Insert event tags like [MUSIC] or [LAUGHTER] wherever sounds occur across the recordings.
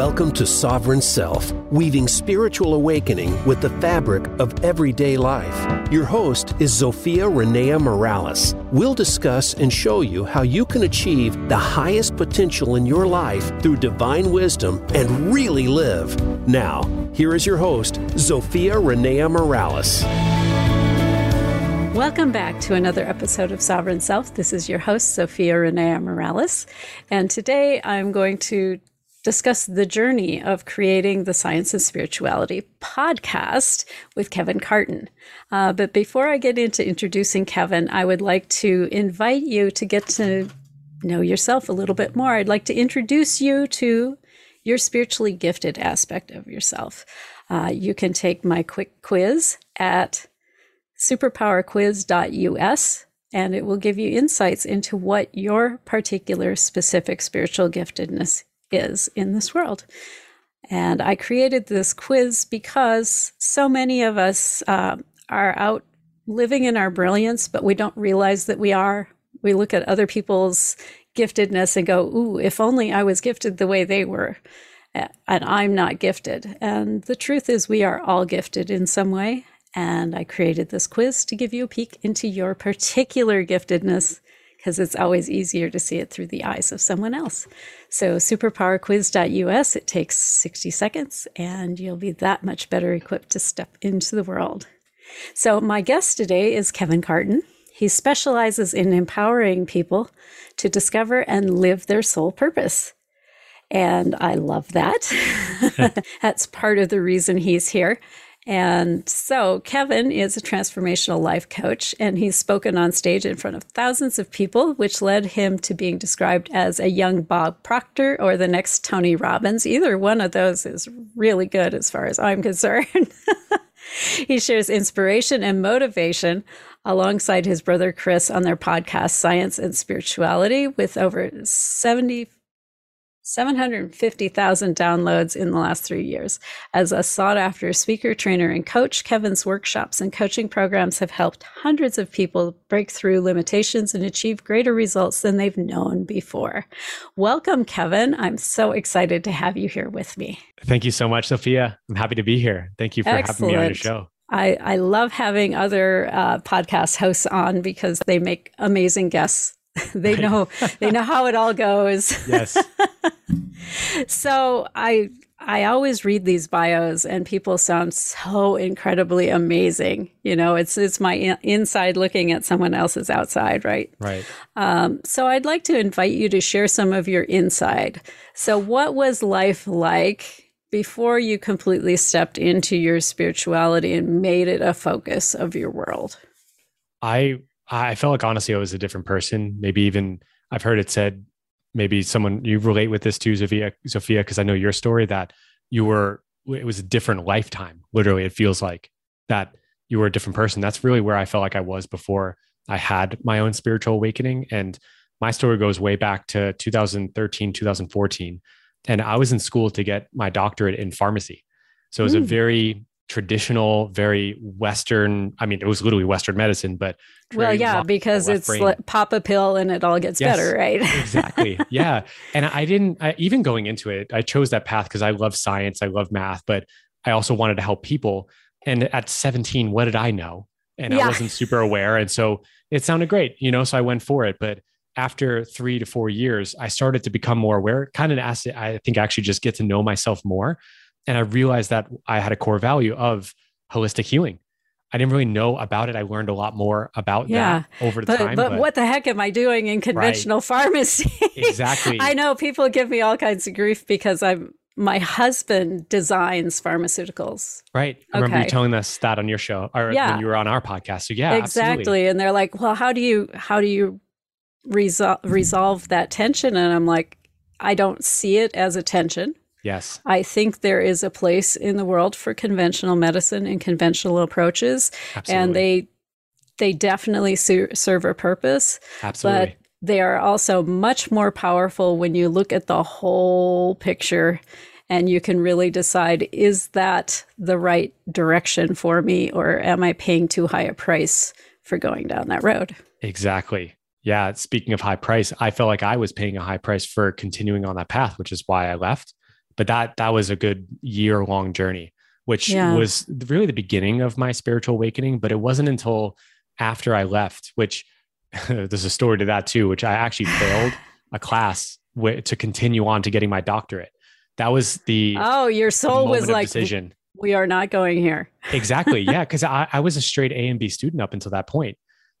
Welcome to Sovereign Self, weaving spiritual awakening with the fabric of everyday life. Your host is Zofia Renea Morales. We'll discuss and show you how you can achieve the highest potential in your life through divine wisdom and really live. Now, here is your host, Zofia Renea Morales. Welcome back to another episode of Sovereign Self. This is your host, Zofia Renea Morales. And today I'm going to discuss the journey of creating the Science and Spirituality podcast with Kevin Carton. Uh, but before I get into introducing Kevin, I would like to invite you to get to know yourself a little bit more. I'd like to introduce you to your spiritually gifted aspect of yourself. Uh, you can take my quick quiz at superpowerquiz.us and it will give you insights into what your particular specific spiritual giftedness is in this world. And I created this quiz because so many of us uh, are out living in our brilliance, but we don't realize that we are. We look at other people's giftedness and go, Ooh, if only I was gifted the way they were. And I'm not gifted. And the truth is, we are all gifted in some way. And I created this quiz to give you a peek into your particular giftedness because it's always easier to see it through the eyes of someone else. So, superpowerquiz.us, it takes 60 seconds, and you'll be that much better equipped to step into the world. So, my guest today is Kevin Carton. He specializes in empowering people to discover and live their soul purpose. And I love that. [LAUGHS] That's part of the reason he's here. And so Kevin is a transformational life coach, and he's spoken on stage in front of thousands of people, which led him to being described as a young Bob Proctor or the next Tony Robbins. Either one of those is really good as far as I'm [LAUGHS] concerned. he shares inspiration and motivation alongside his brother Chris on their podcast, Science and Spirituality, with over 70 750,000 downloads in the last three years. As a sought after speaker, trainer, and coach, Kevin's workshops and coaching programs have helped hundreds of people break through limitations and achieve greater results than they've known before. Welcome, Kevin. I'm so excited to have you here with me. Thank you so much, Zofia. I'm happy to be here. Thank you for Excellent. having me on your show. I, I love having other uh, podcast hosts on because they make amazing guests [LAUGHS] they right. know they know how it all goes. Yes. [LAUGHS] so I I always read these bios and people sound so incredibly amazing. You know, it's it's my inside looking at someone else's outside, right? Right. Um, so I'd like to invite you to share some of your inside. So what was life like before you completely stepped into your spirituality and made it a focus of your world? I I felt like honestly I was a different person. Maybe even I've heard it said, maybe someone you relate with this too, Sophia, Zofia, because I know your story that you were it was a different lifetime. Literally, it feels like that you were a different person. That's really where I felt like I was before I had my own spiritual awakening. And my story goes way back to 2013, 2014. And I was in school to get my doctorate in pharmacy. So it was mm. a very traditional, very Western. I mean, it was literally Western medicine, but well, yeah, because it's like pop a pill and it all gets yes, better, right? [LAUGHS] exactly. Yeah, and I didn't I, even going into it. I chose that path because I love science, I love math, but I also wanted to help people. And at 17, what did I know? And yeah. I wasn't super aware, and so it sounded great, you know. So I went for it, but after three to four years, I started to become more aware. Kind of asked, I think, actually just get to know myself more and I realized that I had a core value of holistic healing. I didn't really know about it. I learned a lot more about yeah, that over but, time. But, but, what the heck am I doing in conventional right. pharmacy? exactly. [LAUGHS] I know people give me all kinds of grief because I'm my husband designs pharmaceuticals. Right. I okay. remember you telling us that on your show or yeah. when you were on our podcast. So yeah, exactly. Absolutely. And they're like, "Well, how do you how do you resolve resolve that tension?" And I'm like, "I don't see it as a tension. Yes. I think there is a place in the world for conventional medicine and conventional approaches. Absolutely. And they they definitely ser- serve a purpose. Absolutely. But they are also much more powerful when you look at the whole picture and you can really decide is that the right direction for me or am I paying too high a price for going down that road? Exactly. Yeah. Speaking of high price, I felt like I was paying a high price for continuing on that path, which is why I left but that that was a good year long journey, which yeah. was really the beginning of my spiritual awakening. But it wasn't until after I left, which [LAUGHS] there's a story to that too, which I actually [SIGHS] failed a class to continue on to getting my doctorate. That was the oh, your soul was like decision. We are not going here. [LAUGHS] exactly. Yeah, because I, I was a straight A and B student up until that point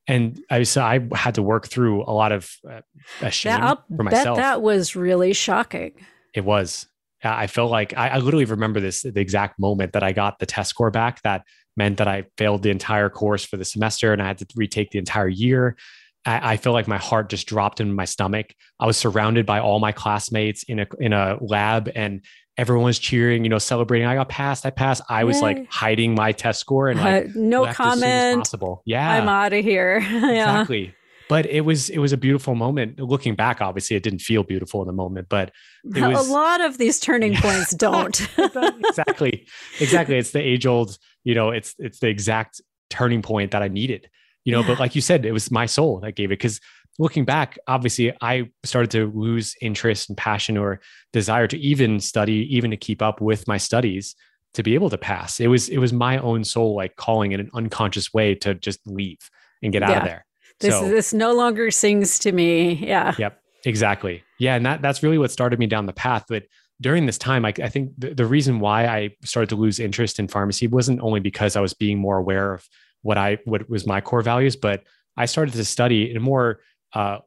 and I so I had to work through a lot of uh, shame that, for myself. that was really shocking. It was. I felt like I, I, literally remember this the exact moment that I got the test score back. That meant that I failed the entire course for the semester and I had to retake the entire year. I, I felt like my heart just dropped in my stomach. I was surrounded by all my classmates in a in a lab, and everyone was cheering, you know, celebrating. I got passed. I passed. I was Yay. like hiding my test score and like uh, no comment. possible. Yeah, I'm out of here. [LAUGHS] yeah. Exactly. But it was it was a beautiful moment. Looking back, obviously, it didn't feel beautiful in the moment, but it was a lot of these turning points don't. [LAUGHS] exactly, exactly. It's the age old. You know, it's it's the exact turning point that I needed. You know, yeah. but like you said, it was my soul that gave it because looking back, obviously, I started to lose interest and passion or desire to even study, even to keep up with my studies to be able to pass. It was it was my own soul like calling in an unconscious way to just leave and get yeah. out of there. This so, this no longer sings to me. Yeah. Yep. Exactly. Yeah, and that that's really what started me down the path. But during this time, I, I think the, the reason why I started to lose interest in pharmacy wasn't only because I was being more aware of what I what was my core values, but I started to study in a more uh,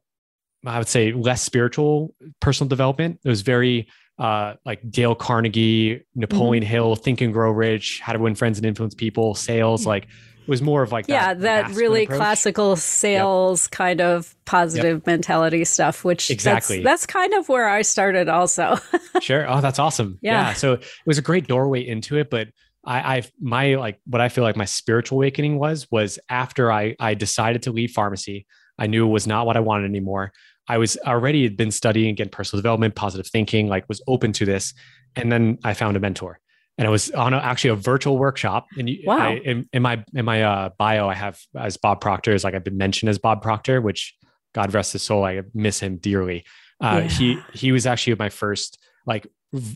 I would say less spiritual personal development. It was very uh, like Dale Carnegie, Napoleon mm-hmm. Hill, Think and Grow Rich, How to Win Friends and Influence People, sales. Like it was more of like yeah, that, that really approach. classical sales yep. kind of positive yep. mentality stuff. Which exactly that's, that's, kind of where I started also. [LAUGHS] sure. Oh, that's awesome. Yeah. yeah. So it was a great doorway into it, but I, I my like what I feel like my spiritual awakening was was after I I decided to leave pharmacy. I knew it was not what I wanted anymore. I was already had been studying again personal development, positive thinking, like was open to this. And then I found a mentor. And I was on a, actually a virtual workshop. And wow. I, in, in, my in my uh, bio, I have as Bob Proctor, is like I've been mentioned as Bob Proctor, which God rest his soul, I miss him dearly. Uh, yeah. He he was actually my first like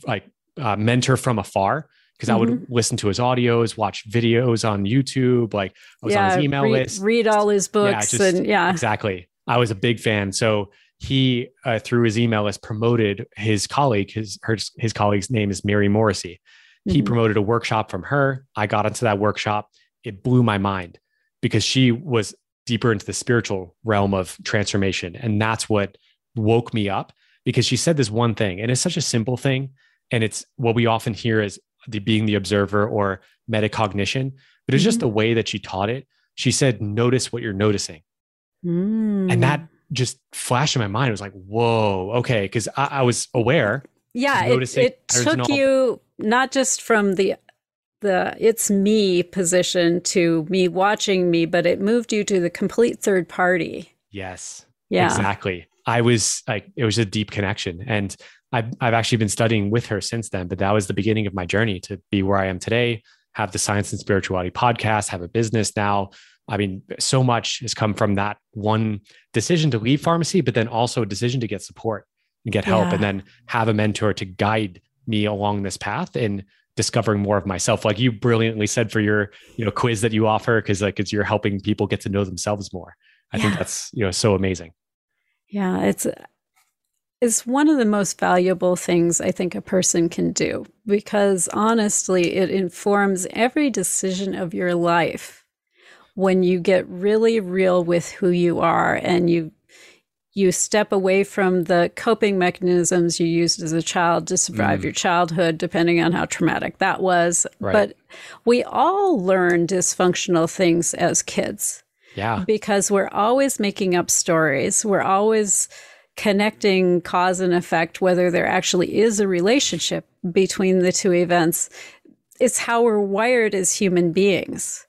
like uh, mentor from afar because mm-hmm. I would mm-hmm. listen to his audios, watch videos on YouTube. Like I was yeah, on his email read, list, read all his books, yeah, just, and yeah, exactly. I was a big fan. So he, uh, through his email list, promoted his colleague. His her, his colleague's name is Mary Morrissey. Mm-hmm. He promoted a workshop from her. I got into that workshop. It blew my mind because she was deeper into the spiritual realm of transformation, and that's what woke me up. Because she said this one thing, and it's such a simple thing, and it's what we often hear as the being the observer or metacognition, but it's mm-hmm. just the way that she taught it. She said, notice what you're noticing. Mm. And that just flashed in my mind. It was like, whoa, okay. Cause I, I was aware. Yeah. It, it took you not just from the the it's me position to me watching me, but it moved you to the complete third party. Yes. Yeah. Exactly. I was like, it was a deep connection. And I've, I've actually been studying with her since then, but that was the beginning of my journey to be where I am today, have the Science and Spirituality podcast, have a business now. I mean, so much has come from that one decision to leave pharmacy, but then also a decision to get support and get help yeah. and then have a mentor to guide me along this path and discovering more of myself. Like you brilliantly said for your, you know, quiz that you offer, because like it's you're helping people get to know themselves more. I yeah. think that's, you know, so amazing. Yeah. It's it's one of the most valuable things I think a person can do because honestly, it informs every decision of your life when you get really real with who you are and you you step away from the coping mechanisms you used as a child to survive mm. your childhood depending on how traumatic that was right. but we all learn dysfunctional things as kids yeah because we're always making up stories we're always connecting cause and effect, whether there actually is a relationship between the two events, it's how we're wired as human beings.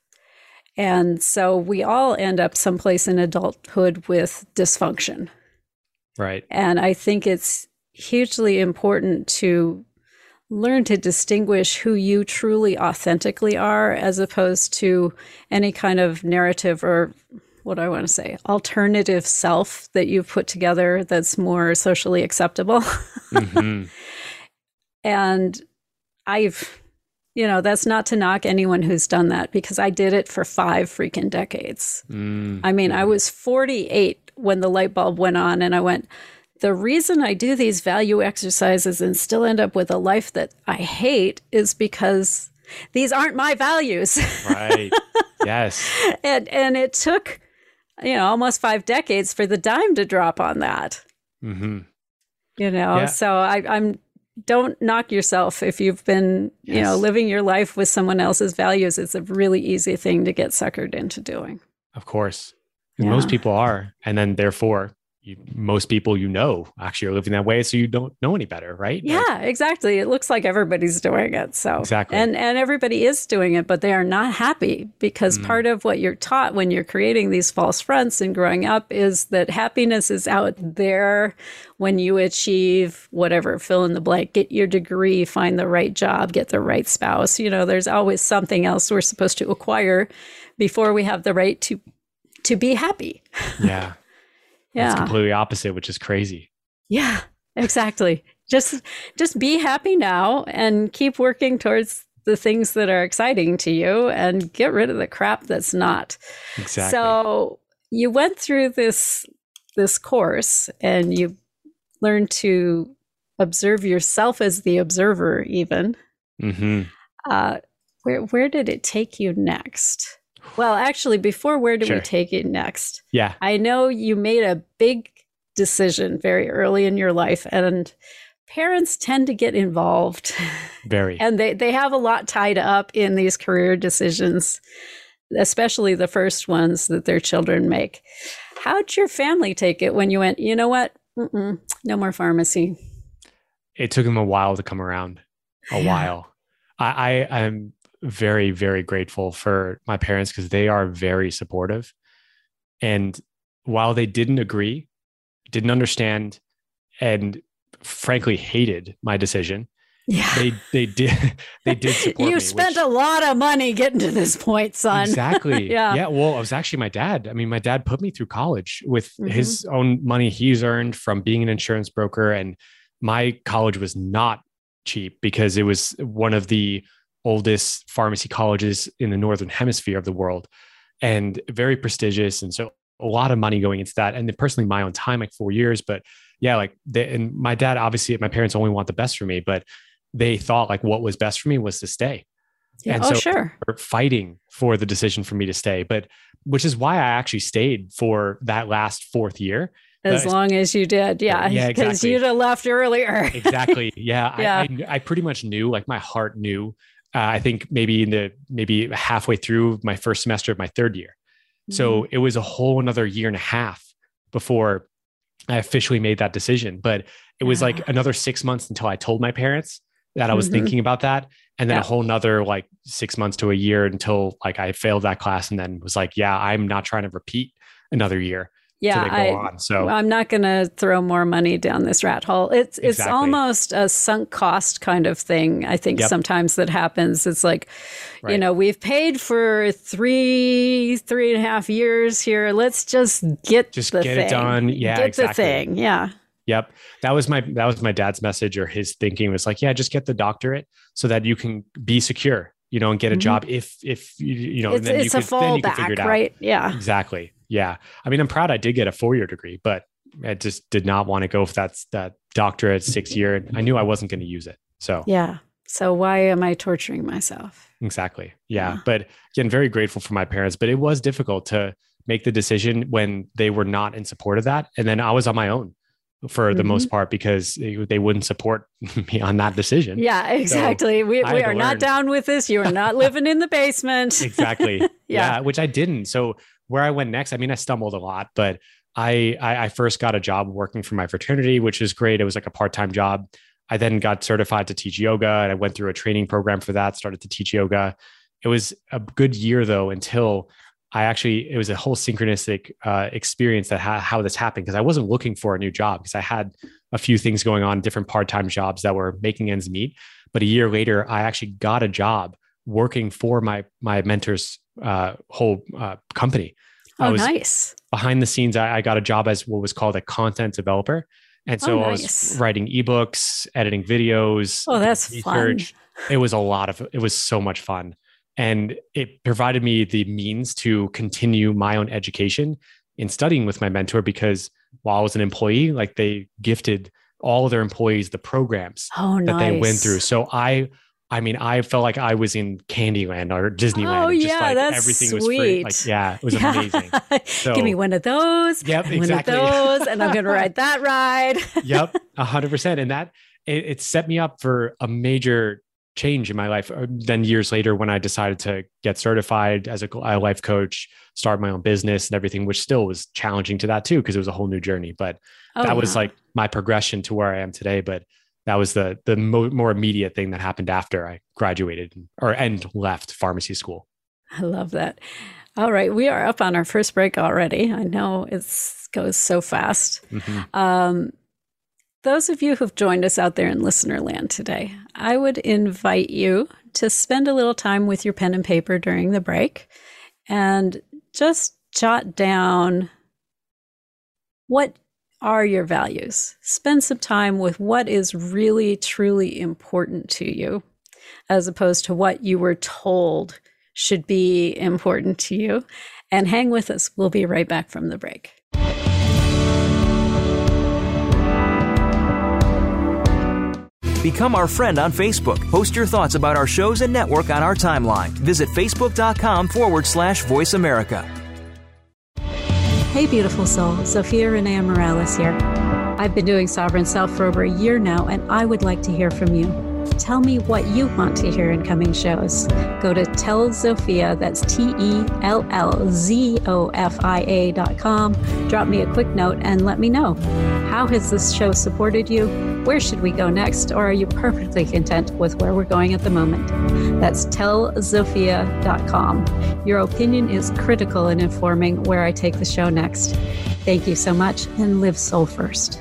And so we all end up someplace in adulthood with dysfunction. Right. And I think it's hugely important to learn to distinguish who you truly authentically are as opposed to any kind of narrative or what do I want to say, alternative self that you've put together that's more socially acceptable. mm-hmm. [LAUGHS] And I've, you know, that's not to knock anyone who's done that because I did it for five freaking decades. Mm, I mean, I mhm. was 48 when the light bulb went on, and I went, the reason I do these value exercises and still end up with a life that I hate is because these aren't my values. right. [LAUGHS] yes. and and it took, you know, almost five decades for the dime to drop on that. hmm You know, Yeah. so I, I'm don't knock yourself if you've been, you know, living your life with someone else's values. It's a really easy thing to get suckered into doing. Of course. And Most people are. And then therefore, you, most people you know actually are living that way. So you don't know any better, right? Like, Yeah, exactly. It looks like everybody's doing it. So Exactly. and and everybody is doing it, but they are not happy because Mm. part of what you're taught when you're creating these false fronts and growing up is that happiness is out there when you achieve whatever, fill in the blank, get your degree, find the right job, get the right spouse. You know, there's always something else we're supposed to acquire before we have the right to to be happy. yeah. [LAUGHS] Yeah. It's completely opposite, which is crazy. Yeah, exactly. just just be happy now and keep working towards the things that are exciting to you and get rid of the crap that's not. Exactly. So you went through this this course and you learned to observe yourself as the observer even. hmm Uh where where did it take you next? Well, actually before where do Sure. we take it next? Yeah. I know you made a big decision very early in your life, and parents tend to get involved [LAUGHS] Very. and they, they have a lot tied up in these career decisions, especially the first ones that their children make. How'd your family take it when you went, you know what? Mm-mm, no more pharmacy. it took them a while to come around. A Yeah. while. I, I am very, very grateful for my parents because they are very supportive. And while they didn't agree, didn't understand, and frankly hated my decision, Yeah. they they did [LAUGHS] they did [LAUGHS] support you me. spent which- a lot of money getting to this point, son. Exactly. [LAUGHS] Yeah. Yeah. Well, it was actually my dad. I mean, my dad put me through college with Mhm. his own money he's earned from being an insurance broker. And my college was not cheap because it was one of the oldest pharmacy colleges in the Northern hemisphere of the world and very prestigious. And so a lot of money going into that. And then personally, my own time, like four years. But yeah, like, they, and my dad, obviously, my parents only want the best for me, but they thought like what was best for me was to stay Yeah. And oh, so- sure. fighting for the decision for me to stay, but which is why I actually stayed for that last fourth year. As but- long as you did. Yeah. Yeah, Because [LAUGHS] exactly. you'd have left earlier. [LAUGHS] Exactly. Yeah. Yeah. I, I, I pretty much knew, like my heart knew. Uh, I think maybe in the maybe halfway through my first semester of my third year. So Mm-hmm. it was a whole another year and a half before I officially made that decision. But it was Yeah. like another six months until I told my parents that I was Mhm. thinking about that. And then Yeah. a whole nother like six months to a year until like I failed that class and then was like, yeah, I'm not trying to repeat another year yeah. I, on. So I'm not going to throw more money down this rat hole. It's it's almost a sunk cost kind of thing. I think Yep. sometimes that happens. It's like, you know, we've paid for three three and a half years here. Let's just get Just get it done. Yeah, get exactly. the thing. Yeah, Yep. That was my that was my dad's message or his thinking was like, yeah, just get the doctorate so that you can be secure, you know, and get a Mhm. job if if you you know, it's and then it's you a could, then you can figure it fallback, out. right? Yeah, Exactly. Yeah. I mean, I'm proud I did get a four year degree, but I just did not want to go for that that doctorate six [LAUGHS] year. I knew I wasn't going to use it. So yeah. So why am I torturing myself? exactly. Yeah. Yeah. But again, very grateful for my parents, but it was difficult to make the decision when they were not in support of that. And then I was on my own for the Mhm. most part because they, wouldn't support [LAUGHS] me on that decision. Yeah, exactly. we we are not down with this. You are not living in the basement. [LAUGHS] exactly. yeah. Yeah. which I didn't. So where I went next, I mean, I stumbled a lot, but I, I I first got a job working for my fraternity, which is great. It was like a part time job. I then got certified to teach yoga, and I went through a training program for that. Started to teach yoga. It was a good year though until I actually it was a whole synchronistic uh, experience that ha- how this happened because I wasn't looking for a new job because I had a few things going on, different part time jobs that were making ends meet. But a year later, I actually got a job working for my my mentor's uh, whole uh, company. I Oh, was nice. behind the scenes. I, I got a job as what was called a content developer, And so Oh, I was writing ebooks, editing videos. Oh, that's fun. It was a lot of it was so much fun. And it provided me the means to continue my own education in studying with my mentor because while I was an employee, like they gifted all of their employees the programs Oh, that nice. they went through. So I I mean, I felt like I was in Candyland or Disneyland. Oh, just yeah, like that's everything was free. Like, sweet. yeah, it was Yeah. amazing. [LAUGHS] So- Give me one of those. Yep, and exactly. One of those, and I'm going [LAUGHS] to ride that ride. [LAUGHS] yep, hundred percent. And that it, it set me up for a major change in my life. Uh, Then years later, when I decided to get certified as a, life coach, start my own business and everything, which still was challenging to that too, because it was a whole new journey. But Oh, that was yeah. like my progression to where I am today. But that was the the mo- more immediate thing that happened after I graduated or and left pharmacy school. I love that. All right, we are up on our first break already. I know it goes so fast. Mhm. Um, those of you who've joined us out there in listener land today, I would invite you to spend a little time with your pen and paper during the break and just jot down what are your values. Spend some time with what is really, truly important to you, as opposed to what you were told should be important to you. And hang with us. We'll be right back from the break. Become our friend on Facebook. Post your thoughts about our shows and network on our timeline. Visit facebook.com forward slash voice America. Hey, beautiful soul. Zofia Renea Morales here. I've been doing Sovereign Self for over a year now, and I would like to hear from you. Tell me what you want to hear in coming shows. Go to Tell Zofia, that's T E L L Z O F I A dot com. Drop me a quick note and let me know. How has this show supported you? Where should we go next? Or are you perfectly content with where we're going at the moment? That's tellzofia.com. Your opinion is critical in informing where I take the show next. Thank you so much and live soul first.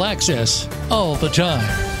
access, all the time.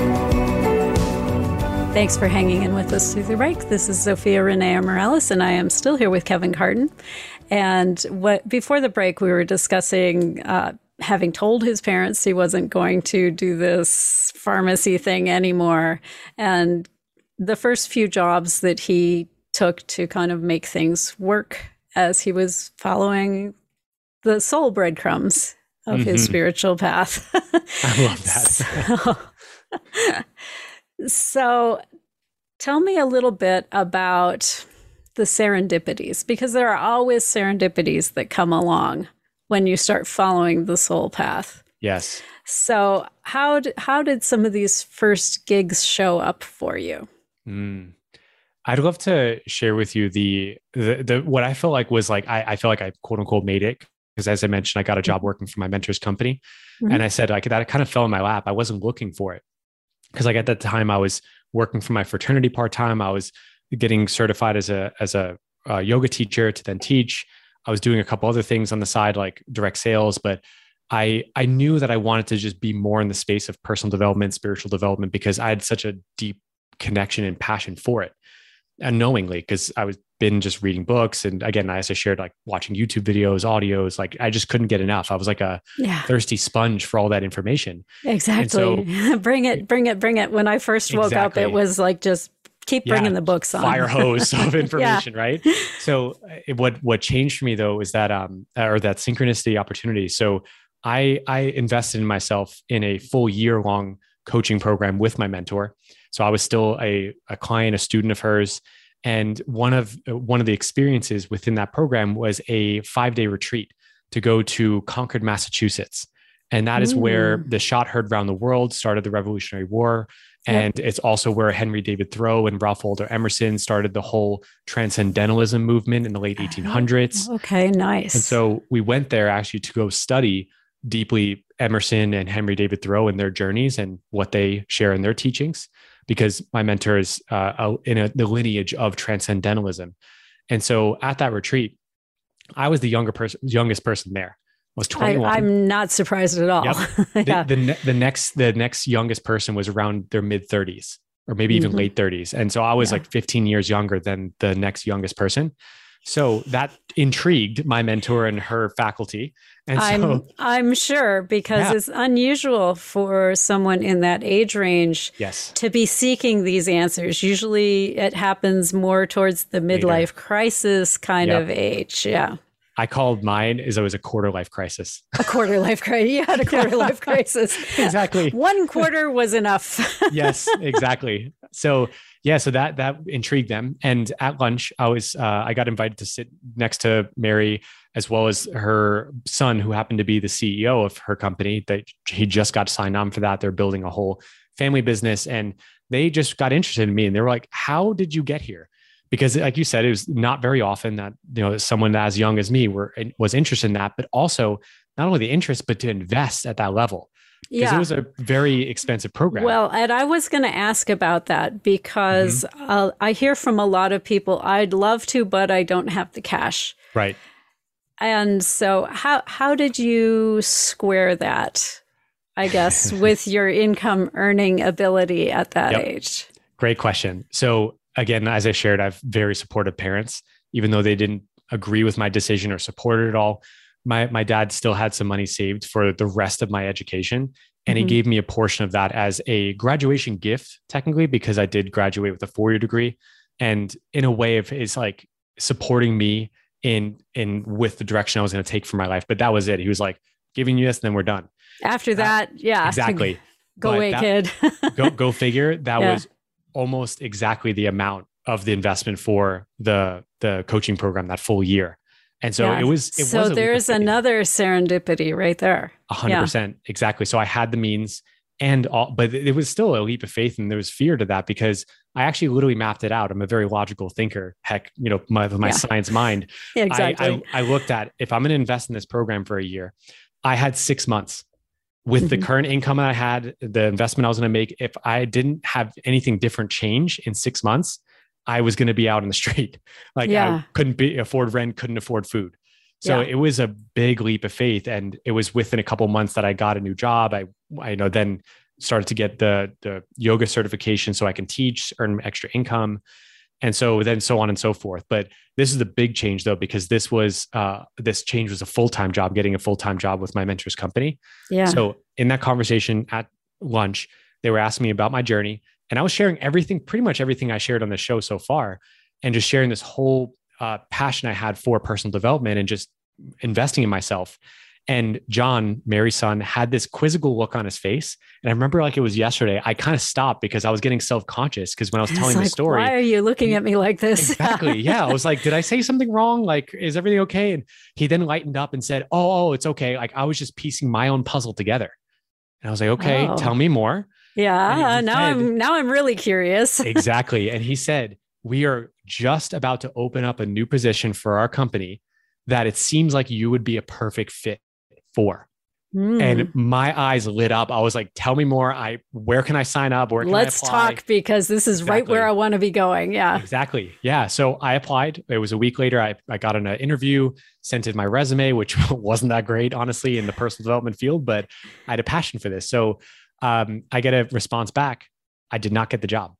Thanks for hanging in with us through the break. This is Zofia Renea Morales, and I am still here with Kevin Carton. And what before the break, we were discussing uh, having told his parents he wasn't going to do this pharmacy thing anymore, and the first few jobs that he took to kind of make things work as he was following the soul breadcrumbs of his Mhm. spiritual path. [LAUGHS] I love that. [LAUGHS] So, [LAUGHS] So tell me a little bit about the serendipities because there are always serendipities that come along when you start following the soul path. Yes. So how d- how did some of these first gigs show up for you? Mm. I'd love to share with you the, the the what I felt like was like I, I feel like I quote unquote made it because as I mentioned, I got a job Mm-hmm. working for my mentor's company, Mhm. and I said like that kind of fell in my lap. I wasn't looking for it because like at that time I was working for my fraternity part time. I was getting certified as a as a uh, yoga teacher to then teach. I was doing a couple other things on the side like direct sales, but I I knew that I wanted to just be more in the space of personal development, spiritual development because I had such a deep connection and passion for it unknowingly because I was been just reading books and again as I shared like watching YouTube videos, audios, like I just couldn't get enough. I was like a Yeah, thirsty sponge for all that information. exactly. [LAUGHS] bring it, bring it, bring it. When I first woke up, it was like just keep Yeah, bringing the books on. Fire hose [LAUGHS] of information, right? So uh, what what changed for me though is that um or that synchronicity opportunity. So I I invested in myself in a full year long coaching program with my mentor. So I was still a, a client, a student of hers. And one of uh, one of the experiences within that program was a five day retreat to go to Concord, Massachusetts. And that is where Mm. the shot heard round the world started the Revolutionary War. Yep. And it's also where Henry David Thoreau and Ralph Waldo Emerson started the whole transcendentalism movement in the late 1800s. Okay, nice. And so we went there actually to go study deeply Emerson and Henry David Thoreau and their journeys and what they share in their teachings, because my mentor is uh, in a, the lineage of transcendentalism. And so at that retreat, I was the younger person, youngest person there. I was 21. I, am not surprised at all. [LAUGHS] the, yeah. the, ne- the next the next youngest person was around their mid 30s or maybe even Mhm. late 30s and so i was Yeah. like 15 years younger than the next youngest person so that intrigued my mentor and her faculty and I'm so I'm sure because Yeah. it's unusual for someone in that age range yes to be seeking these answers. Usually it happens more towards the Later. midlife crisis kind Yep. of age. Yeah. I called mine as it was a quarter life crisis [LAUGHS] A quarter life crisis. You had a quarter life [LAUGHS] crisis. exactly One quarter was enough. [LAUGHS] yes, exactly. So yeah, so that that intrigued them. And at lunch, I was uh, I got invited to sit next to Mary as well as her son, who happened to be the CEO of her company. That he just got signed on for that. They're building a whole family business, and they just got interested in me. And they were like, "How did you get here?" Because, like you said, it was not very often that you know someone as young as me were was interested in that, but also not only the interest, but to invest at that level because it was a very expensive program. Well, and I was going to ask about that because Mm-hmm. uh, I hear from a lot of people, I'd love to, but I don't have the cash. right. And so, how how did you square that? I guess [LAUGHS] with your income earning ability at that Yep. age. Great question. So again, as I shared, I have very supportive parents, even though they didn't agree with my decision or support it at all. My my dad still had some money saved for the rest of my education. And he Mhm. gave me a portion of that as a graduation gift, technically, because I did graduate with a four-year degree. And in a way of is like supporting me in in with the direction I was going to take for my life. But that was it. He was like, giving you this, and then we're done. After that, yeah, [LAUGHS] Exactly. Go But away, that- kid. [LAUGHS] go go figure that Yeah. was almost exactly the amount of the investment for the the coaching program that full year and so Yeah. it was it so was a leap of there's another serendipity right there. A hundred percent exactly so i had the means and all but it was still a leap of faith and there was fear to that because i actually literally mapped it out i'm a very logical thinker heck you know my, my Yeah. science mind [LAUGHS] Yeah, I- exactly. I, I looked at if I'm going to invest in this program for a year, I had six months with the Mhm. current income I had, the investment I was going to make. If I didn't have anything different change in six months, I was going to be out in the [LAUGHS] street. Like Yeah. I couldn't be afford rent, couldn't afford food. So Yeah. it was a big leap of faith, and it was within a couple months that I got a new job. I, I know then started to get the the yoga certification so I can teach, earn extra income and so then so on and so forth. But this is the big change though because this was uh, this change was a full-time job getting a full-time job with my mentor's company. Yeah. so in that conversation at lunch they were asking me about my journey and i was sharing everything pretty much everything i shared on the show so far and just sharing this whole uh, passion i had for personal development and just investing in myself And John, Mary's son, had this quizzical look on his face. And I remember like it was yesterday, I kind of stopped because I was getting self conscious because when I was telling like, the story, why are you looking at me like this? exactly. [LAUGHS] Yeah. I was like, did I say something wrong? Like, is everything okay? And he then lightened up and said, oh, oh, it's okay. Like I was just piecing my own puzzle together. And I was like, okay, Oh. tell me more. yeah. Now said- I'm now I'm really curious. [LAUGHS] exactly. And he said, We are just about to open up a new position for our company that it seems like you would be a perfect fit for. Hmm. And my eyes lit up. I was like, Tell me more. I where can I sign up? Where can Let's I apply? talk because this is right where I want to be going. Yeah. Exactly. Yeah. So I applied. It was a week later. I, I got an interview, sent in my resume, which [LAUGHS] wasn't that great, honestly, in the personal development field, but I had a passion for this. So um, I get a response back. I did not get the job.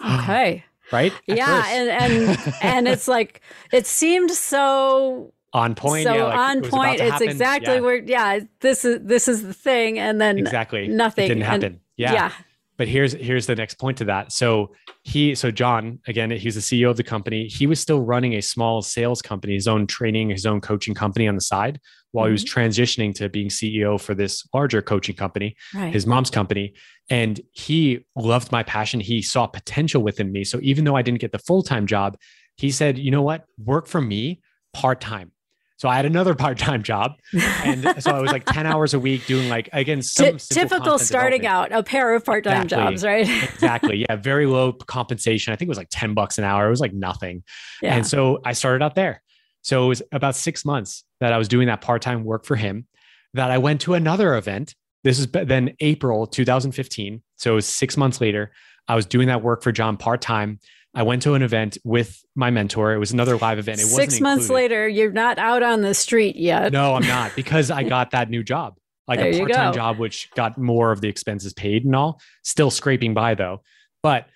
[GASPS] Okay. Right. At yeah. first. And and and it's [LAUGHS] like it seemed so on point. so yeah, like on it point. It's happen. exactly Yeah, where yeah, this is this is the thing. And then exactly nothing. It didn't And- happen. yeah. yeah. But here's here's the next point to that. So he so John again he's the CEO of the company. He was still running a small sales company, his own training, his own coaching company on the side while he was Mm-hmm. transitioning to being CEO for this larger coaching company, Right. his mom's company. And he loved my passion. He saw potential within me. So even though I didn't get the full time job, he said, you know what, work for me part time. So I had another [LAUGHS] part time job. And so I was like 10 hours a week doing like, again, some simple typical starting out, a pair of part-time Exactly. jobs, right? [LAUGHS] exactly. Yeah. Very low compensation. I think it was like 10 bucks an hour. It was like nothing. yeah. And so I started out there. So it was about six months that I was doing that part time work for him. That I went to another event. This is then April 2015. So it was six months later. I was doing that work for John part time. I went to an event with my mentor. It was another live event. It Six wasn't months included. later, you're not out on the street yet. No, I'm not [LAUGHS] because I got that new job, like There a part time job, which got more of the expenses paid and all. Still scraping by though. But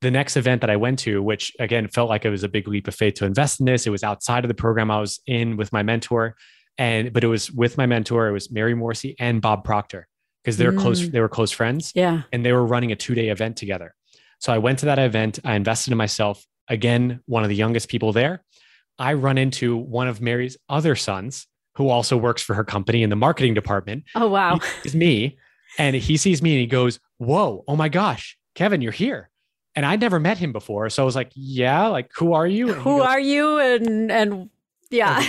the next event that I went to, which again felt like it was a big leap of faith to invest in this, it was outside of the program I was in with my mentor, and but it was with my mentor. It was Mary Morrissey and Bob Proctor because they're close. Mm. They were close friends Yeah. and they were running a two day event together. So I went to that event. I invested in myself. Again, one of the youngest people there. I run into one of Mary's other sons who also works for her company in the marketing department. Oh wow. Sees me and he sees me and he goes, Whoa, oh my gosh, Kevin, you're here. And I'd never met him before. So I was like, Yeah, like, who are you? And Who goes, are you? And and yeah.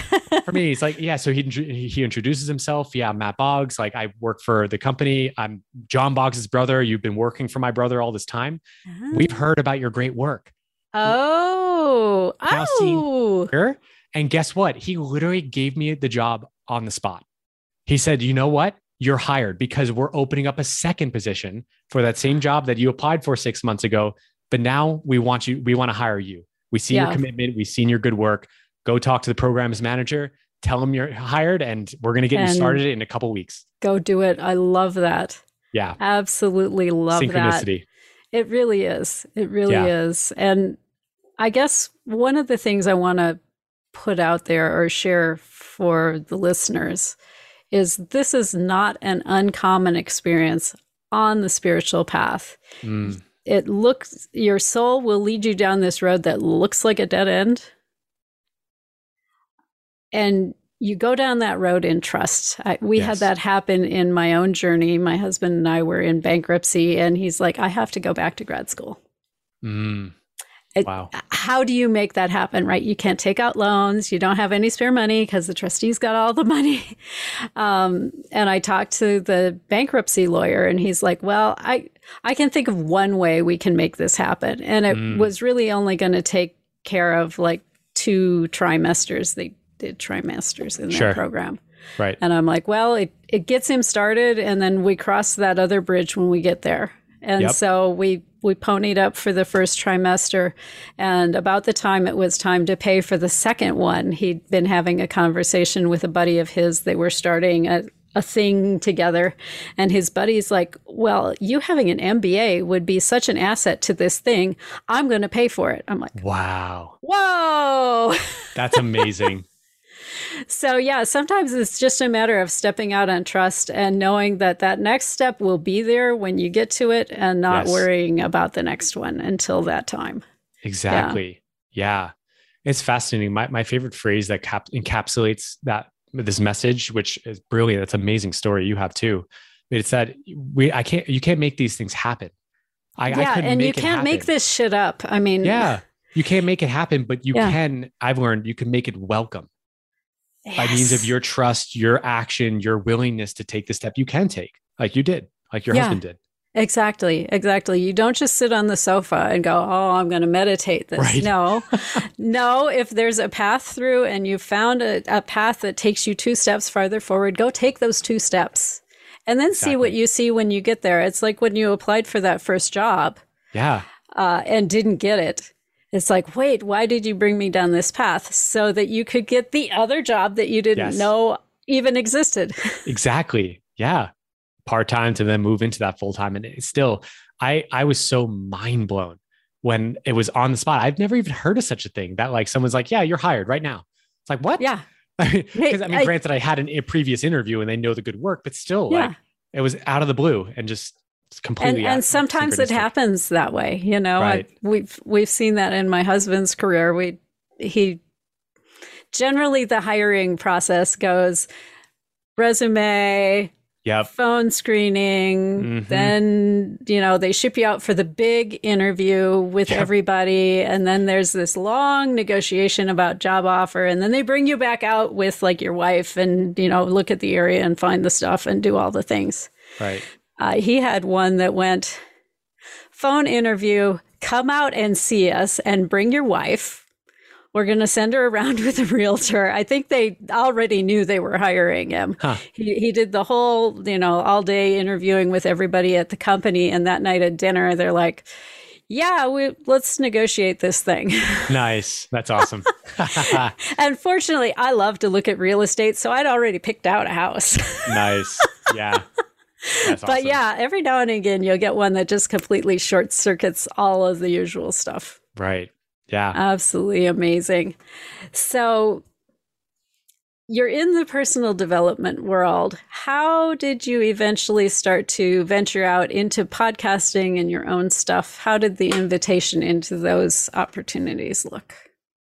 for me, it's like, yeah. So he he introduces himself. Yeah, I'm Matt Boggs. Like I work for the company. I'm John Boggs' brother. You've been working for my brother all this time. Ah. We've heard about your great work. Oh. Now Oh. Here, And guess what? He literally gave me the job on the spot. He said, you know what? You're hired because we're opening up a second position for that same ah. job that you applied for six months ago. But now we want you, we want to hire you. We see your commitment. We've seen your good work. Go talk to the programs manager, tell them you're hired, and we're going to get And- you started in a couple weeks. Go do it. I love that. Yeah. Absolutely love that. Synchronicity. It really is. It really Yeah. is. And I guess one of the things I want to put out there or share for the listeners is this is not an uncommon experience on the spiritual path. Mm, It looks, your soul will lead you down this road that looks like a dead end. And you go down that road in trust. I, we had that happen in my own journey. My husband and I were in bankruptcy, and he's like, I have to go back to grad school. mm. It- Wow. How do you make that happen, right? You can't take out loans. You don't have any spare money because the trustees got all the money. [LAUGHS] Um, and I talked to the bankruptcy lawyer, and he's like, "Well, I I can think of one way we can make this happen, and it Mm. was really only going to take care of like two trimesters. They did trimesters in Sure. their program." Right. And I'm like, well, it, it gets him started, and then we cross that other bridge when we get there. And Yep. so we we ponied up for the first trimester, and about the time it was time to pay for the second one, he'd been having a conversation with a buddy of his. They were starting a a thing together, and his buddy's like, "Well, you having an MBA would be such an asset to this thing. I'm going to pay for it." I'm like, Wow. "Whoa!" [LAUGHS] That's amazing. So, yeah, sometimes it's just a matter of stepping out on trust and knowing that that next step will be there when you get to it and not Yes. worrying about the next one until that time. Exactly. Yeah. It's fascinating. My, my favorite phrase that cap- encapsulates that this message, which is brilliant. That's an amazing story you have too. It's that we I can't you can't make these things happen. I, yeah, I and you can't make this shit up. I mean, yeah, you can't make it happen, but you yeah. can. I've learned you can make it welcome yes. by means of your trust, your action, your willingness to take the step you can take, like you did, like your yeah. husband did. Exactly, exactly. You don't just sit on the sofa and go, "Oh, I'm going to meditate this." Right. No, [LAUGHS] no. If there's a path through and you found a, a, path that takes you two steps farther forward, go take those two steps, and then exactly. see what you see when you get there. It's like when you applied for that first job, yeah, uh, and didn't get it. It's like, wait, why did you bring me down this path so that you could get the other job that you didn't yes. know even existed? [LAUGHS] exactly. Yeah part time to then move into that full time. And still, I I was so mind blown when it was on the spot. I've never even heard of such a thing that like someone's like, yeah, you're hired right now. It's like what? Yeah. [LAUGHS] Because I mean, I, granted, I had an, a previous interview and they know the good work, but still, yeah. like it was out of the blue and just completely. And, and sometimes it happens that way. You know, right. I, we've we've seen that in my husband's career. We he generally the hiring process goes resume yep. phone screening. Mm-hmm. Then, you know, they ship you out for the big interview with yep. everybody. And then there's this long negotiation about job offer. And then they bring you back out with like your wife and, you know, look at the area and find the stuff and do all the things. Right. Uh, he had one that went phone interview, come out and see us and bring your wife we're going to send her around [LAUGHS] with a realtor. I think they already knew they were hiring him. Huh. He, he did the whole, you know, all day interviewing with everybody at the company. And that night at dinner, they're like, yeah, we, let's negotiate this thing. [LAUGHS] nice. That's awesome. [LAUGHS] and fortunately, I love to look at real estate. So I'd already picked out a house. nice. Yeah. That's but yeah, every now and again, you'll get one that just completely short circuits all of the usual stuff. Right. Yeah. Absolutely amazing. So you're in the personal development world. How did you eventually start to venture out into podcasting and your own stuff? How did the invitation into those opportunities look?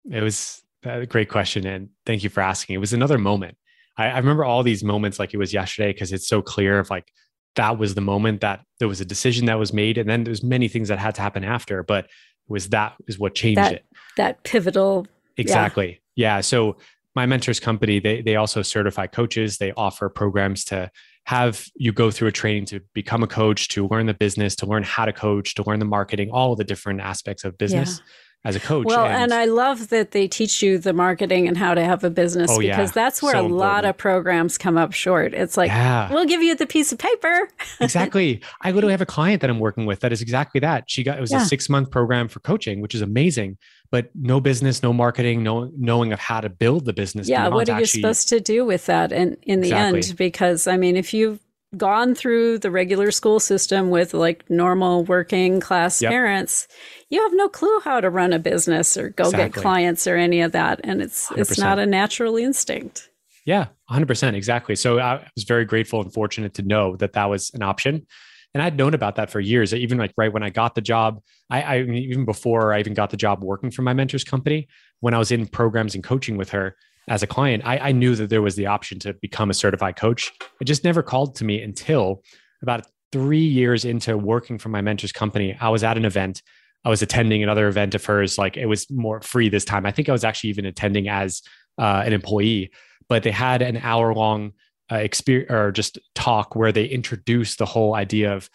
It was a great question. And thank you for asking. It was another moment. I, I remember all these moments like it was yesterday because it's so clear of like that was the moment that there was a decision that was made. And then there's many things that had to happen after. But was that is what changed that, it. That pivotal. Exactly. Yeah. yeah. So my mentors company, they they also certify coaches. They offer programs to have you go through a training to become a coach, to learn the business, to learn how to coach, to learn the marketing, all the different aspects of business. Yeah as a coach. Well, and, and, I love that they teach you the marketing and how to have a business oh, because yeah. that's where so a important. lot of programs come up short. It's like, yeah. we'll give you the piece of paper. [LAUGHS] exactly. I literally have a client that I'm working with that is exactly that. She got it was yeah. a six month program for coaching, which is amazing, but no business, no marketing, no knowing of how to build the business. Yeah. What are you actually... supposed to do with that? And in the exactly. end, because I mean, if you gone through the regular school system with like normal working class yep. parents, you have no clue how to run a business or go exactly. get clients or any of that. And it's 100%. it's not a natural instinct. Yeah, 100%. Exactly. So I was very grateful and fortunate to know that that was an option. And I'd known about that for years. Even like right when I got the job, I, I even before I even got the job working for my mentor's company, when I was in programs and coaching with her, as a client, I, I knew that there was the option to become a certified coach. It just never called to me until about three years into working for my mentor's company. I was at an event. I was attending another event of hers. Like it was more free this time. I think I was actually even attending as uh, an employee, but they had an hour long uh, experience or just talk where they introduced the whole idea of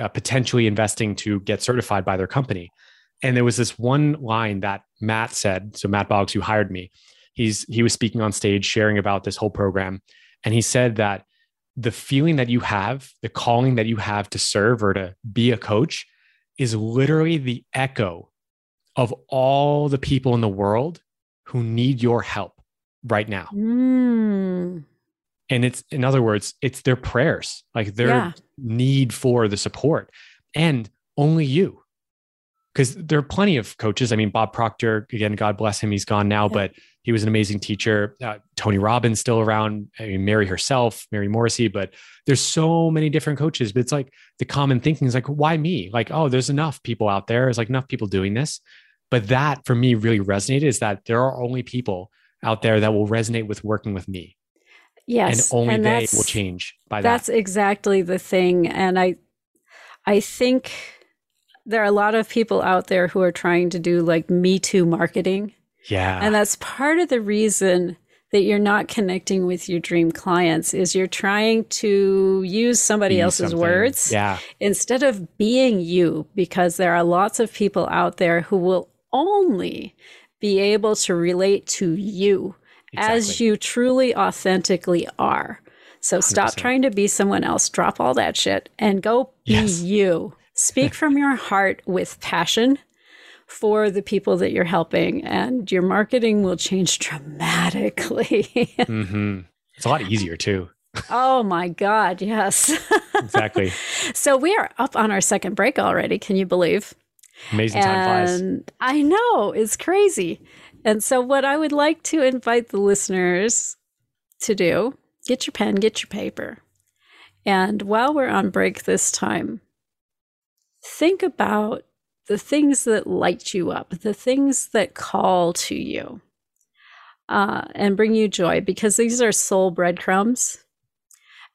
uh, potentially investing to get certified by their company. And there was this one line that Matt said. So Matt Boggs, who hired me, he's he was speaking on stage sharing about this whole program and he said that the feeling that you have the calling that you have to serve or to be a coach is literally the echo of all the people in the world who need your help right now mm. and it's in other words it's their prayers like their yeah. need for the support and only you because there are plenty of coaches. I mean, Bob Proctor, again, God bless him, he's gone now, yeah. but he was an amazing teacher. Uh, Tony Robbins still around. I mean, Mary herself, Mary Morrissey, but there's so many different coaches. But it's like the common thinking is like, why me? Like, oh, there's enough people out there. There's like enough people doing this. But that for me really resonated is that there are only people out there that will resonate with working with me. Yes. and only and they will change by That's that. exactly the thing. And I I think there are a lot of people out there who are trying to do like Me Too marketing. Yeah. And that's part of the reason that you're not connecting with your dream clients is you're trying to use somebody Be else's something. words Yeah. instead of being you because there are lots of people out there who will only be able to relate to you as you truly authentically are. So stop 100%. trying to be someone else, drop all that shit and go be Yes. you. [LAUGHS] Speak from your heart with passion for the people that you're helping and your marketing will change dramatically. [LAUGHS] hmm It's a lot easier too. oh my god, yes. [LAUGHS] Exactly. so we are up on our second break already, can you believe? Amazing time flies. And I know, it's crazy. And so, what I would like to invite the listeners to do get your pen, get your paper. And while we're on break this time, think about the things that light you up, the things that call to you uh, and bring you joy, because these are soul breadcrumbs.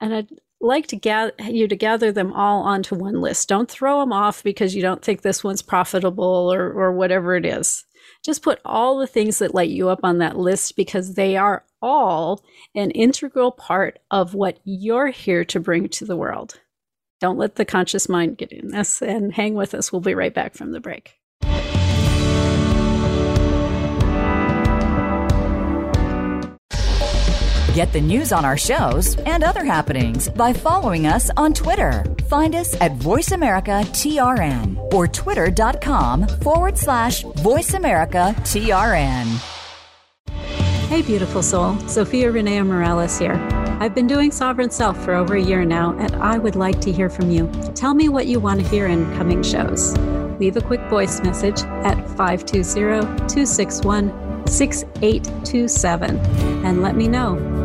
And I'd like to gather you to gather them all onto one list. Don't throw them off because you don't think this one's profitable or or whatever it is. Just put all the things that light you up on that list because they are all an integral part of what you're here to bring to the world. Don't let the conscious mind get in this and hang with us. We'll be right back from the break. Get the news on our shows and other happenings by following us on Twitter. Find us at VoiceAmericaTRN or twitter.com forward slash VoiceAmericaTRN. Hey, beautiful soul. Zofia Renea Morales here. I've been doing Sovereign Self for over a year now, and I would like to hear from you. Tell me what you want to hear in coming shows. Leave a quick voice message at 520 261 6827 and let me know.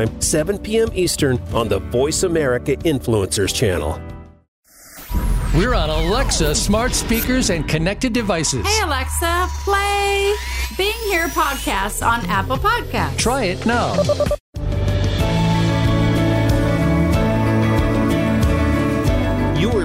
7 p.m. Eastern on the Voice America Influencers channel. We're on Alexa smart speakers and connected devices. Hey Alexa, play Being Here podcast on Apple Podcasts. Try it now.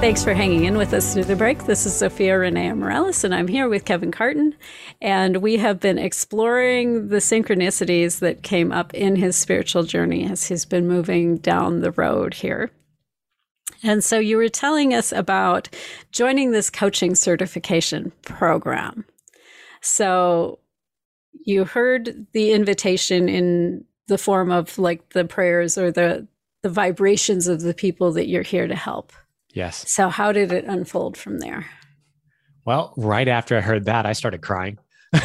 Thanks for hanging in with us through the break. This is Zofia Renea Morales, and I'm here with Kevin Carton. And we have been exploring the synchronicities that came up in his spiritual journey as he's been moving down the road here. And so you were telling us about joining this coaching certification program. So you heard the invitation in the form of like the prayers or the the vibrations of the people that you're here to help. Yes. So how did it unfold from there? Well, right after I heard that, I started crying. [LAUGHS]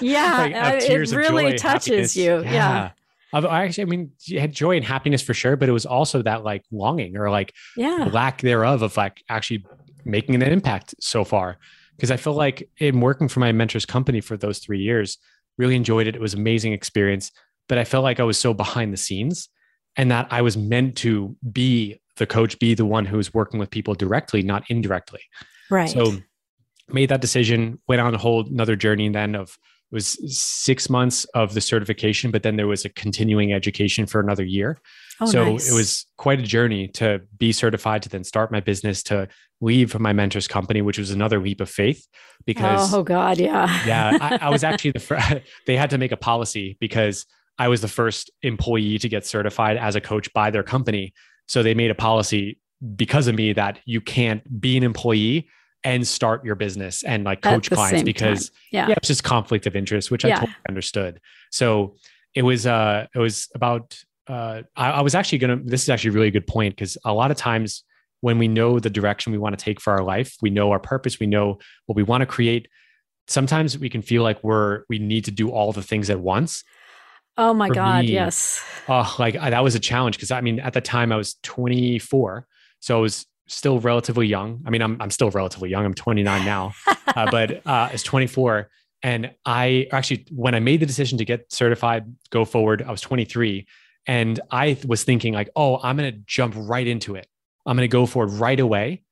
Yeah, Like, uh, it really joy, touches happiness. you. Yeah. Of- I actually, I mean, you had joy and happiness for sure, but it was also that like longing or like Yeah. lack thereof of like actually making an impact so far. Because I feel like in working for my mentor's company for those three years, really enjoyed it. It was an amazing experience, but I felt like I was so behind the scenes and that I was meant to be the coach, be the one who's working with people directly, not indirectly. Right. So made that decision, went on a whole another journey then of it was six months of the certification, but then there was a continuing education for another year. Oh, so nice. it was quite a journey to be certified, to then start my business, to leave my mentor's company, which was another leap of faith because oh god, yeah, [LAUGHS] yeah, I, I was actually the first. [LAUGHS] They had to make a policy because I was the first employee to get certified as a coach by their company. So they made a policy because of me that you can't be an employee and start your business and like coach clients because yeah, yeah, it's just conflict of interest, which I totally understood. So it was uh it was about uh I, I was actually gonna this is actually a really good point because a lot of times when we know the direction we want to take for our life, we know our purpose, we know what we want to create. Sometimes we can feel like we're we need to do all the things at once. Oh my god, me, yes. Oh, like I, that was a challenge because I mean at the time I was 24, so I was still relatively young. I mean I'm I'm still relatively young. I'm 29 now, uh, [LAUGHS] but uh, it's 24. And I actually, when I made the decision to get certified, go forward, I was 23, and I was thinking like, oh, I'm gonna jump right into it. I'm gonna go forward right away.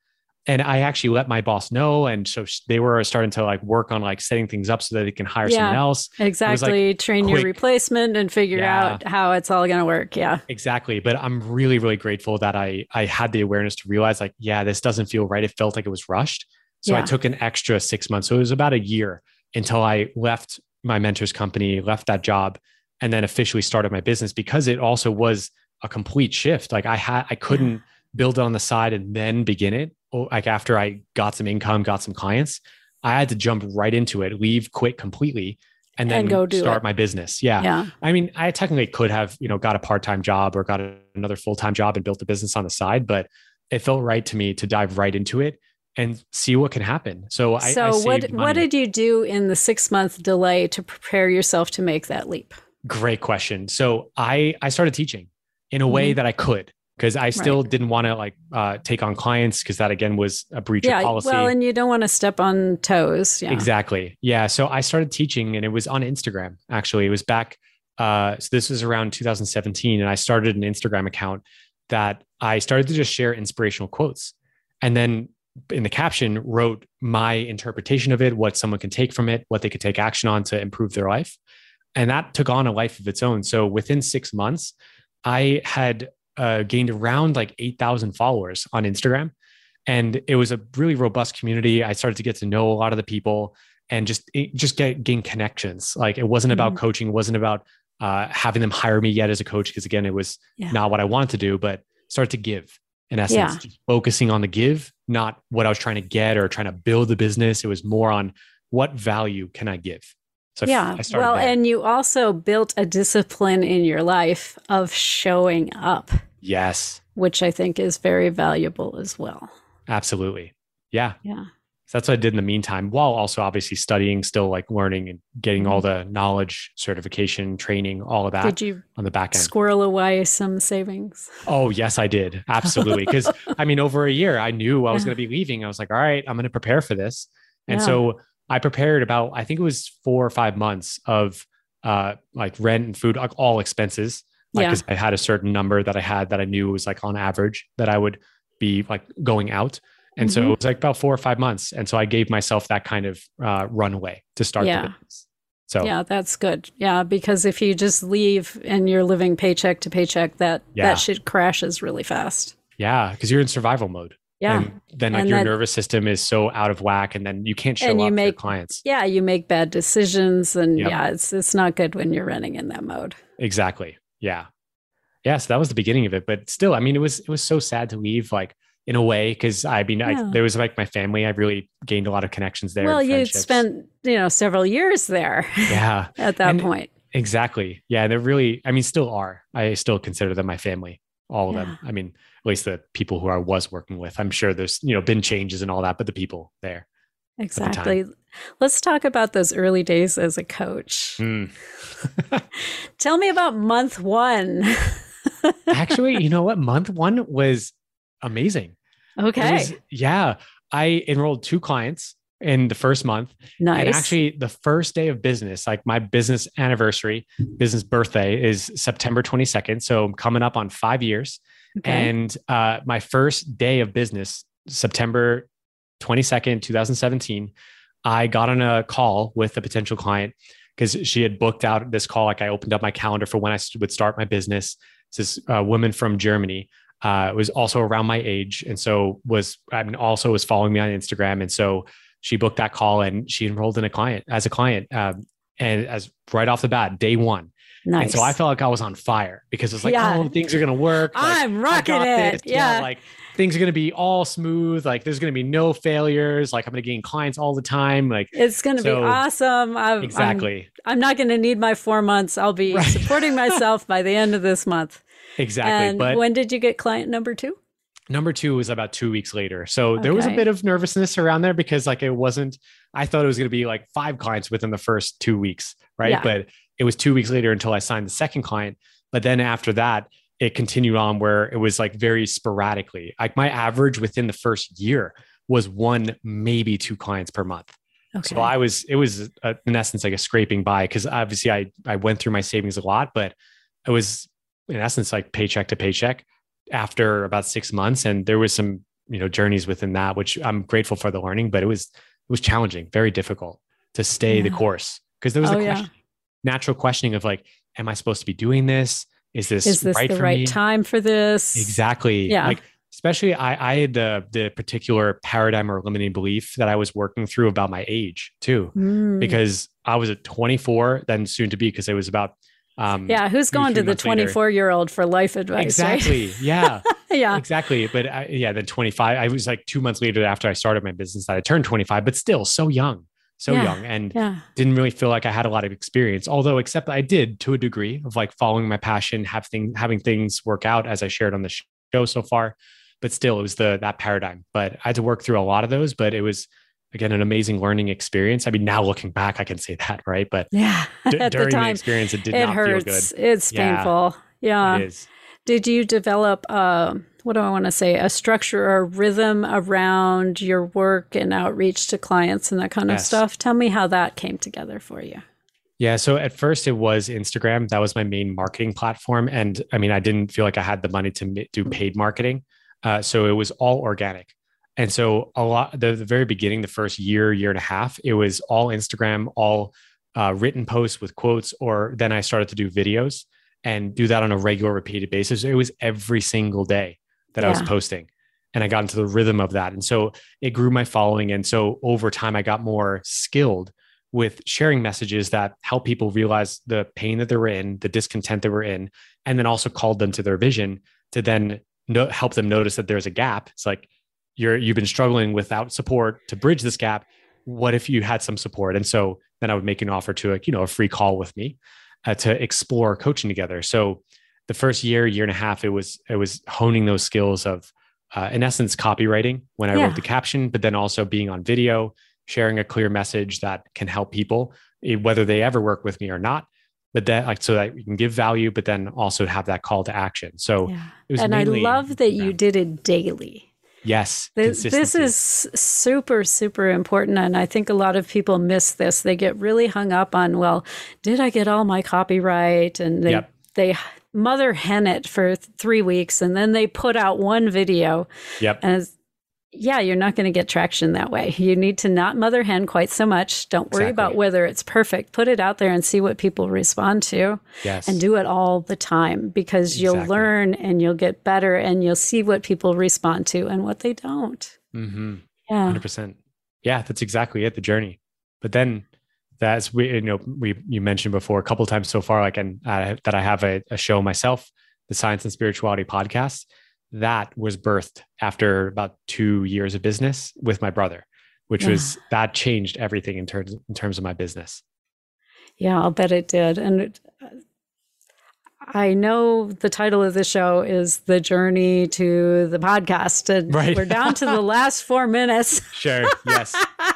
And I actually let my boss know, and so they were starting to like work on like setting things up so that they can hire Yeah. someone else. Exactly. Train your replacement and figure Yeah. out how it's all going to work. Yeah. Exactly. But I'm really, really grateful that I I had the awareness to realize like, yeah, this doesn't feel right. It felt like it was rushed. So I took an extra six months. So it was about a year until I left my mentor's company, left that job, and then officially started my business because it also was a complete shift. Like I had I couldn't build it on the side and then begin it. Or like after I got some income, got some clients, I had to jump right into it, leave, quit completely, and then And go start it. my business. Yeah. Yeah. I mean, I technically could have, you know, got a part-time job or got a- another full-time job and built a business on the side, but it felt right to me to dive right into it and see what can happen. So I, so I what saved what did you do in the six month delay to prepare yourself to make that leap? Great question. So I I started teaching in a way mm-hmm. that I could because I still. Right. didn't want to like uh, take on clients because that again was a breach Yeah. of policy. Well, and you don't want to step on toes. Yeah. Exactly. Yeah. So I started teaching and it was on Instagram. Actually, it was back. Uh, so this was around 2017, and I started an Instagram account that I started to just share inspirational quotes, and then in the caption wrote my interpretation of it, what someone can take from it, what they could take action on to improve their life, and that took on a life of its own. So within six months, I had uh, gained around like 8,000 followers on Instagram. And it was a really robust community. I started to get to know a lot of the people and just just get gain connections. Like it wasn't about Mhm. coaching, it wasn't about uh, having them hire me yet as a coach because again, it was Yeah. not what I wanted to do. But start to give in essence, Yeah. just focusing on the give, not what I was trying to get or trying to build the business. It was more on what value can I give. So yeah. I started Well, there. and you also built a discipline in your life of showing up, yes, which I think is very valuable as well. absolutely. Yeah. Yeah. So that's what I did in the meantime, while also obviously studying, still like learning and getting all the knowledge, certification, training, all of that Mm-hmm. Did you on the back end. squirrel away some savings? Oh, yes, I did. Absolutely. [LAUGHS] Because I mean, over a year, I knew I was Yeah. going to be leaving. I was like, all right, I'm going to prepare for this. And Yeah. so I prepared about, I think it was four or five months of uh, like rent and food, like all expenses. Like, Yeah. because I had a certain number that I had that I knew was like on average that I would be like going out. And so Mhm. it was like about four or five months. And so I gave myself that kind of uh, runway to start Yeah. the business. So Yeah, that's good. Yeah, because if you just leave and you're living paycheck to paycheck, that Yeah. that shit crashes really fast. yeah, because you're in survival mode. Yeah. And then like And your that- nervous system is so out of whack and then you can't show And you up make- clients. yeah, you make bad decisions and Yep. yeah, it's it's not good when you're running in that mode. Exactly. Yeah. Yeah. So that was the beginning of it. But still, I mean, it was it was so sad to leave, like in a way, because I mean, Yeah. I, there was like my family. I really gained a lot of connections there. well, you spent, you know, several years there Yeah. [LAUGHS] at that And- point. Exactly. Yeah. They're really, I mean, still are. I still consider them my family, all of them. I mean, at least the people who I was working with. I'm sure there's, you know, been changes and all that, but the people there. Exactly. Let's talk about those early days as a coach. Mm. [LAUGHS] Tell me about month 1. [LAUGHS] Actually, you know what? Month one was amazing. Okay. was- yeah. I enrolled two clients in the first month. nice. And actually, the first day of business, like my business anniversary, business birthday is September 22nd. So I'm coming up on five years. Okay. And uh, my first day of business, September 22nd, 2017, I got on a call with a potential client because she had booked out this call. Like I opened up my calendar for when I would start my business. This uh, woman from Germany uh, was also around my age, and so was I mean also was following me on Instagram, and so she booked that call and she enrolled in a client as a client, um, and as right off the bat, day one. Nice. And so I felt like I was on fire because it's like, Yeah. oh, things are gonna work. Like, I'm rocking it. this. Yeah. like things are gonna be all smooth. Like there's gonna be no failures. Like I'm gonna gain clients all the time. Like It's going to be awesome. I'm, exactly, I'm, I'm not going to need my four months. I'll be Right. supporting [LAUGHS] myself by the end of this month. exactly. and but when did you get client number two? number two was about two weeks later. So there was a bit of nervousness around there because like it wasn't. I thought it was gonna be like five clients within the first two weeks, right? Yeah. But it was two weeks later until I signed the second client. But then after that, it continued on where it was like very sporadically. Like my average within the first year was one, maybe two clients per month. Okay. So I was, it was uh in essence like a scraping by because obviously I I went through my savings a lot, but it was in essence like paycheck to paycheck after about six months, and there was some you know journeys within that, which I'm grateful for the learning, but it was it was challenging, very difficult to stay the course because there was Oh, a yeah. Natural questioning of like, am I supposed to be doing this? Is this Is this right the for right me? time for this? Exactly. Yeah. Like especially I, I had the the particular paradigm or limiting belief that I was working through about my age too, Mm. because I was at 24, then soon to be, because it was about um yeah, who's going to the months later. 24 year old for life advice? right? exactly. Yeah. [LAUGHS] yeah. exactly. But I, yeah, then 25. I was like two months later after I started my business that I turned 25, but still so young, so Yeah. young, and Yeah. didn't really feel like I had a lot of experience. Although, except I did to a degree of like following my passion, have thing, having things work out as I shared on the show so far. But still, it was the that paradigm. But I had to work through a lot of those. But it was again an amazing learning experience. I mean, now looking back, I can say that, right? But Yeah. [LAUGHS] d- At the during the, experience, it did it not hurts. feel good. It's Yeah. painful. Yeah. it is. Did you develop, uh, what do I want to say, a structure or a rhythm around your work and outreach to clients and that kind of stuff? Tell me how that came together for you. Yeah. So at first it was Instagram. That was my main marketing platform. And I mean, I didn't feel like I had the money to do paid marketing. Uh, so it was all organic. And so a lot, the, the very beginning, the first year, year and a half, it was all Instagram, all uh, written posts with quotes, or then I started to do videos and do that on a regular, repeated basis. It was every single day that I was posting. And I got into the rhythm of that. And so it grew my following. And so over time, I got more skilled with sharing messages that help people realize the pain that they were in, the discontent they were in, and then also called them to their vision to then no, help them notice that there's a gap. It's like you're you've been struggling without support to bridge this gap. What if you had some support? And so then I would make an offer to like you know a free call with me uh, to explore coaching together. So the first year, year and a half, it was it was honing those skills of, uh, in essence, copywriting when I Yeah. wrote the caption, but then also being on video, sharing a clear message that can help people, eh, whether they ever work with me or not. But that like so that you can give value, but then also have that call to action. So Yeah. it was And I love that you Instagram. did it daily. Yes, This, this is super, super important. And I think a lot of people miss this. They get really hung up on, well, did I get all my copyright? And they, Yep. they mother hen it for th- three weeks and then they put out one video. yep, And yeah, you're not going to get traction that way. You need to not mother hen quite so much. Don't worry about whether it's perfect. Put it out there and see what people respond to yes, and do it all the time because you'll learn and you'll get better and you'll see what people respond to and what they don't. mm-hmm. Yeah. hundred percent. Yeah, that's exactly it. The journey, but then that's we you know we you mentioned before a couple times so far, like and uh, that I have a, a show myself, the Science and Spirituality podcast. That was birthed after about two years of business with my brother, which Yeah. was that changed everything in terms in terms of my business. Yeah, I'll bet it did. And it, I know the title of the show is The Journey to the Podcast. And Right. we're down to the [LAUGHS] last four minutes. Sure. Yes.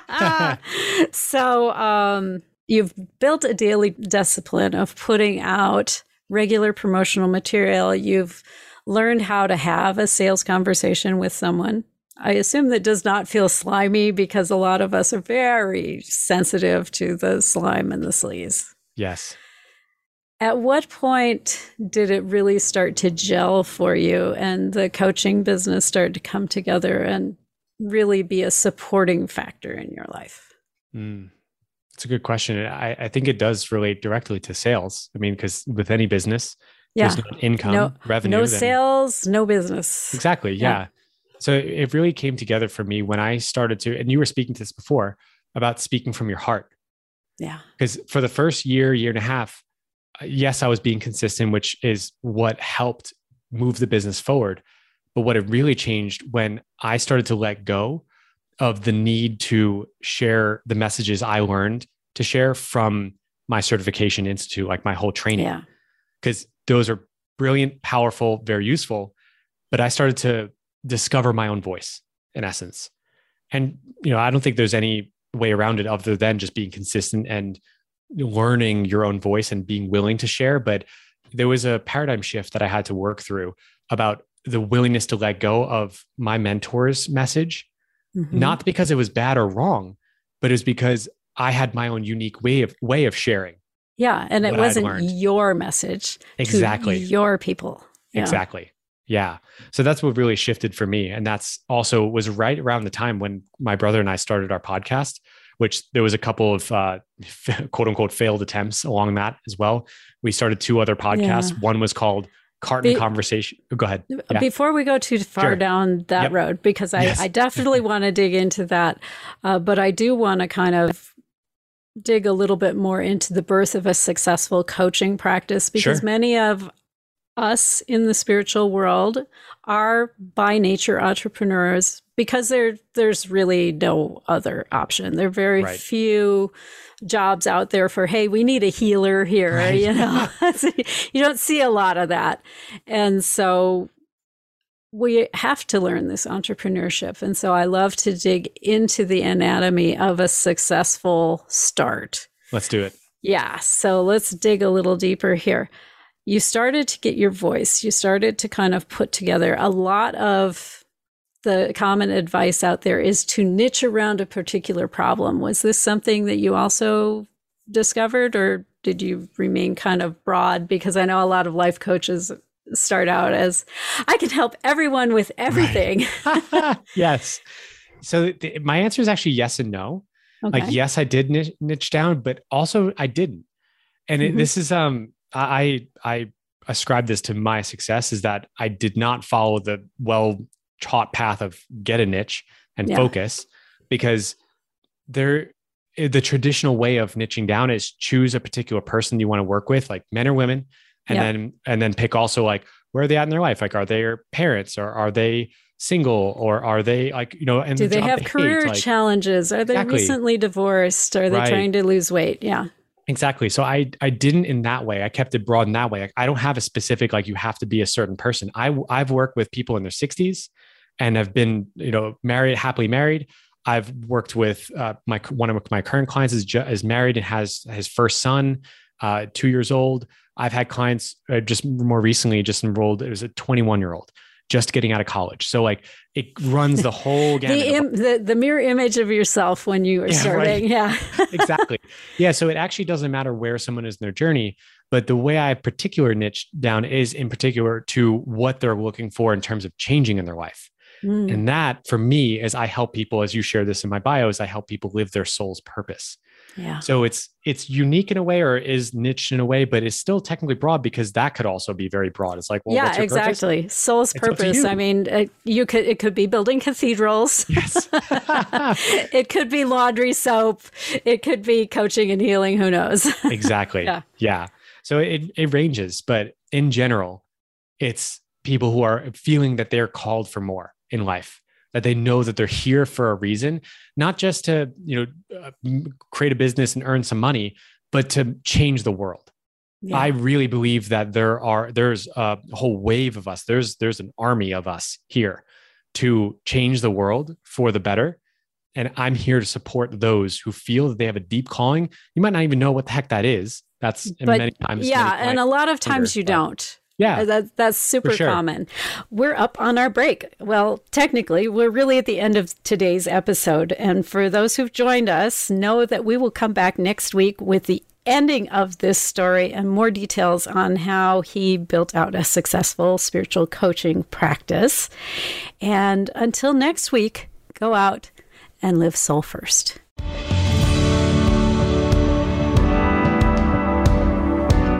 [LAUGHS] so um, you've built a daily discipline of putting out regular promotional material. You've learned how to have a sales conversation with someone. I assume that does not feel slimy because a lot of us are very sensitive to the slime and the sleaze. yes. At what point did it really start to gel for you and the coaching business started to come together and really be a supporting factor in your life? Mm. It's a good question. I, I think it does relate directly to sales. I mean, because with any business, Yeah. there's no income, no revenue. no then- sales, no business. Exactly. Yeah. Yeah. So it really came together for me when I started to, and you were speaking to this before about speaking from your heart. Yeah. Because for the first year, year and a half, uh, yes, I was being consistent, which is what helped move the business forward. But what it really changed when I started to let go of the need to share the messages I learned to share from my certification institute, like my whole training Yeah. because those are brilliant, powerful, very useful. But I started to discover my own voice in essence. And, you know, I don't think there's any way around it other than just being consistent and learning your own voice and being willing to share. But there was a paradigm shift that I had to work through about the willingness to let go of my mentor's message, Mhm. not because it was bad or wrong, but it was because I had my own unique way of way of sharing. Yeah. And it wasn't your message. to Exactly. your people. Yeah. Exactly. Yeah. So that's what really shifted for me. And that's also was right around the time when my brother and I started our podcast, which there was a couple of uh, [LAUGHS] quote unquote failed attempts along that as well. We started two other podcasts. Yeah. One was called Carton Be- Conversation. oh, Go ahead. Yeah. Before we go too far Sure. down that Yep. road, because I, Yes. I definitely [LAUGHS] want to dig into that, uh, but I do want to kind of dig a little bit more into the birth of a successful coaching practice because Sure. many of us in the spiritual world are by nature entrepreneurs because there there's really no other option. There are very Right. few jobs out there for hey, we need a healer here, Right. you know. [LAUGHS] you don't see a lot of that. And so we have to learn this entrepreneurship. And so I love to dig into the anatomy of a successful start. Let's do it. Yeah. So let's dig a little deeper here. You started to get your voice. You started to kind of put together a lot of the common advice out there is to niche around a particular problem. Was this something that you also discovered, or did you remain kind of broad? Because I know a lot of life coaches start out as I can help everyone with everything. [LAUGHS] [LAUGHS] yes. So th- my answer is actually yes and no. Okay. Like, yes, I did niche, niche down, but also I didn't. And it, Mhm. this is, um, I, I ascribe this to my success is that I did not follow the well taught path of get a niche and Yeah. focus because there, eh, the traditional way of niching down is choose a particular person you want to work with, like men or women, and Yeah. then, and then pick also like, where are they at in their life? Like, are they your parents or are they single or are they like, you know, and Do the they have hate, career like- challenges? Are they Exactly. recently divorced? Are they Right. trying to lose weight? Yeah. Exactly. So I I didn't in that way. I kept it broad in that way. Like, I don't have a specific like you have to be a certain person. I I've worked with people in their 60s and have been you know married happily married. I've worked with uh, my one of my current clients is is married and has his first son, uh, two years old. I've had clients uh, just more recently just enrolled. It was a 21 year old just getting out of college. So like it runs the whole [LAUGHS] gamut. The, Im- the the mirror image of yourself when you were Yeah, starting. right. Yeah. [LAUGHS] exactly. Yeah. So it actually doesn't matter where someone is in their journey, but the way I particular niche down is in particular to what they're looking for in terms of changing in their life. Mm. And that for me is I help people, as you share this in my bio, is I help people live their soul's purpose. Yeah. So it's it's unique in a way or is niched in a way, but it's still technically broad because that could also be very broad. It's like, well, yeah, what's your purpose? exactly. Soul's It's purpose. I mean, uh, you could it could be building cathedrals. Yes. [LAUGHS] it could be laundry soap. It could be coaching and healing. Who knows? [LAUGHS] exactly. Yeah. yeah. So it, it ranges, but in general, it's people who are feeling that they're called for more in life, that they know that they're here for a reason, not just to, you know, uh, create a business and earn some money, but to change the world. Yeah. I really believe that there are there's a whole wave of us. There's there's an army of us here to change the world for the better. And I'm here to support those who feel that they have a deep calling. You might not even know what the heck that is. That's But, many times. yeah, many and a lot of times you but- don't. Yeah. Uh, That, that's super sure. common. We're up on our break. Well, technically, we're really at the end of today's episode. And for those who've joined us, know that we will come back next week with the ending of this story and more details on how he built out a successful spiritual coaching practice. And until next week, go out and live soul first.